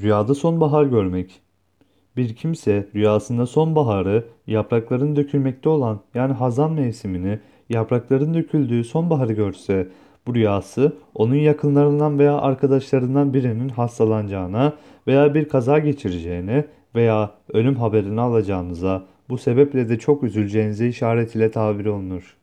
Rüyada sonbahar görmek. Bir kimse rüyasında sonbaharı, yaprakların dökülmekte olan yani hazan mevsimini, yaprakların döküldüğü sonbaharı görse, bu rüyası onun yakınlarından veya arkadaşlarından birinin hastalanacağına veya bir kaza geçireceğine veya ölüm haberini alacağınıza, bu sebeple de çok üzüleceğinize işaret ile tabir olunur.